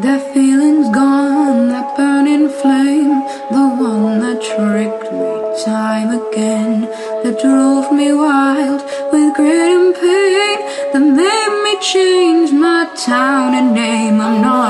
That feeling's gone, that burning flame, the one that tricked me time again, that drove me wild with grit and pain, that made me change my town and name. I'm not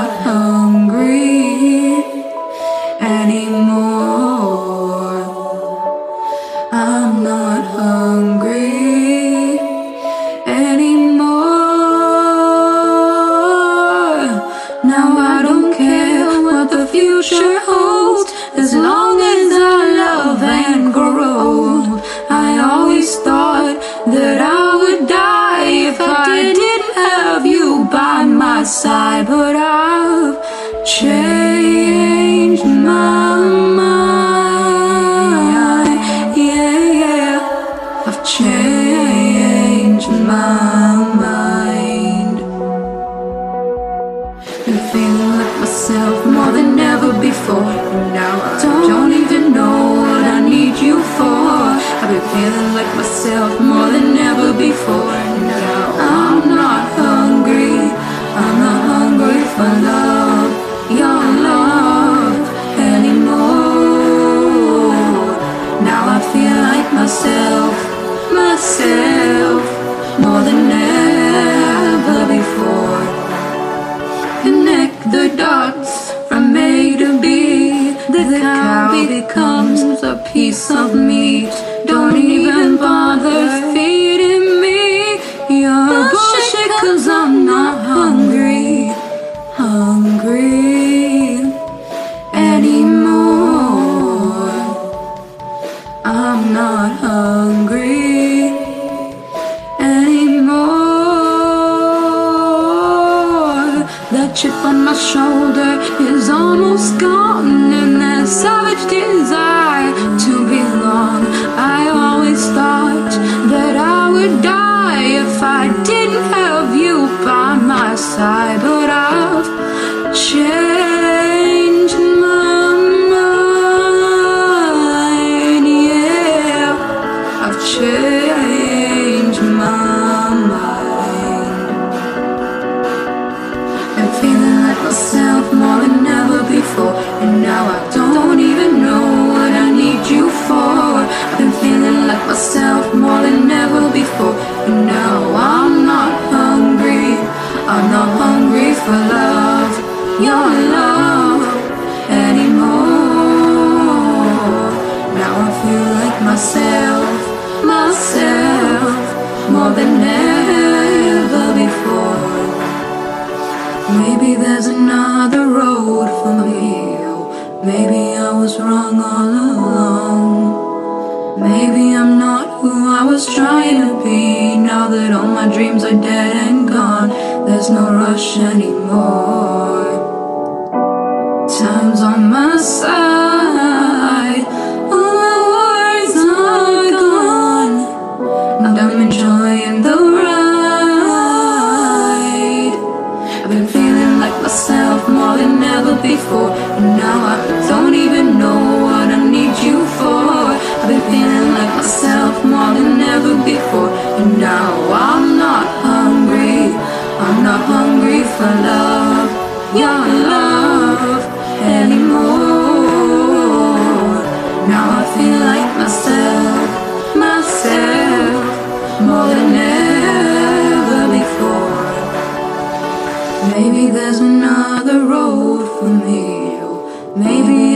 don't care what the future holds as long as I love and grow. I always thought that I would die if I didn't have you by my side, but I've changed my mind. Yeah, yeah. I've changed my And now I don't even know what I need you for. I've been feeling like myself more than ever The cow becomes a piece of meat. Chip on my shoulder is almost gone, and that savage myself more than ever before. And now I don't even know what I need you for. I've been feeling like myself more than ever before. And now I'm not hungry. I'm not hungry for love, your love anymore. Now I feel like myself, myself more than ever before. Maybe there's another road for me. Maybe I was wrong all along. Maybe I'm not who I was trying to be. Now that all my dreams are dead and gone, there's no rush anymore. Before. And now I don't even know what I need you for. I've been feeling like myself more than ever before. And now I'm not hungry. I'm not hungry for love, your love anymore. Now I feel like myself, myself more than ever before. Maybe there's another road Maybe